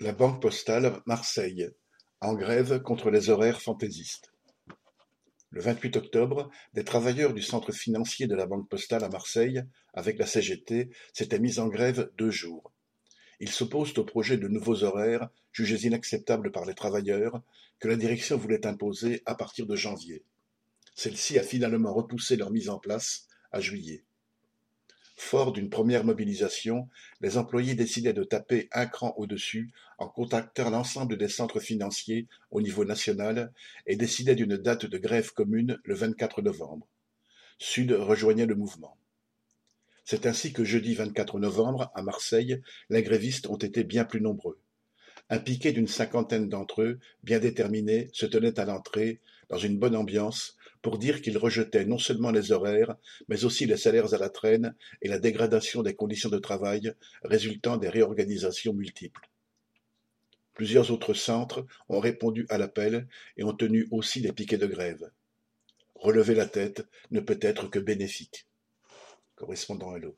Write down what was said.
La Banque postale, Marseille, en grève contre les horaires fantaisistes. Le vingt-huit octobre, des travailleurs du centre financier de la Banque postale à Marseille, avec la CGT, s'étaient mis en grève deux jours. Ils s'opposent au projet de nouveaux horaires, jugés inacceptables par les travailleurs, que la direction voulait imposer à partir de janvier. Celle-ci a finalement repoussé leur mise en place à juillet. D'une première mobilisation, les employés décidaient de taper un cran au-dessus en contactant l'ensemble des centres financiers au niveau national et décidaient d'une date de grève commune le 24 novembre. Sud rejoignait le mouvement. C'est ainsi que jeudi 24 novembre, à Marseille, les grévistes ont été bien plus nombreux. Un piquet d'une cinquantaine d'entre eux, bien déterminés, se tenait à l'entrée, dans une bonne ambiance, pour dire qu'ils rejetaient non seulement les horaires, mais aussi les salaires à la traîne et la dégradation des conditions de travail résultant des réorganisations multiples. Plusieurs autres centres ont répondu à l'appel et ont tenu aussi des piquets de grève. Relever la tête ne peut être que bénéfique. Correspondant Hello.